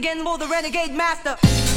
again for the renegade master.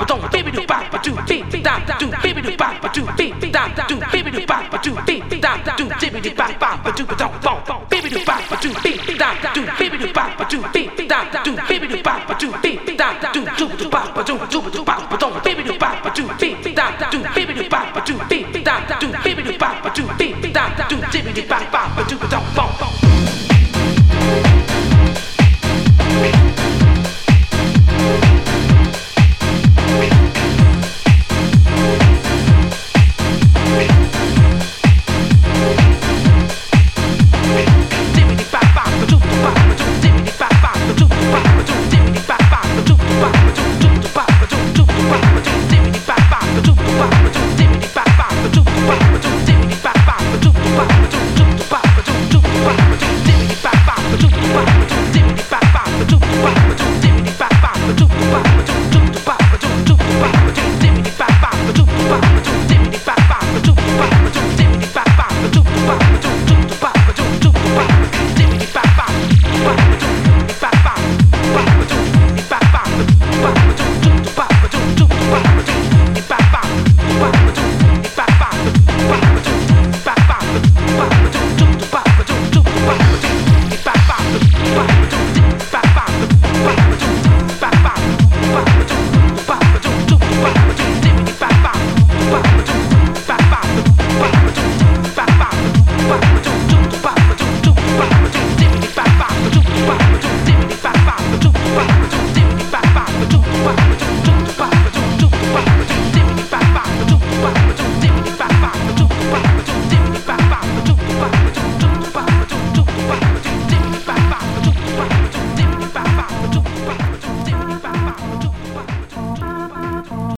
Ba dum bibbity bop ba do beat da do bibbity bop ba do beat da do bibbity bop ba do beat da do dibbity bop bop ba do ba dum bum bibbity bop ba do beat da do bibbity bop ba do beat da do bibbity bop ba do beat da do do do bop ba do do do bop ba dum bibbity bop ba do beat da do bibbity bop ba do beat da do bibbity bop ba do beat da do dibbity bop bop ba do ba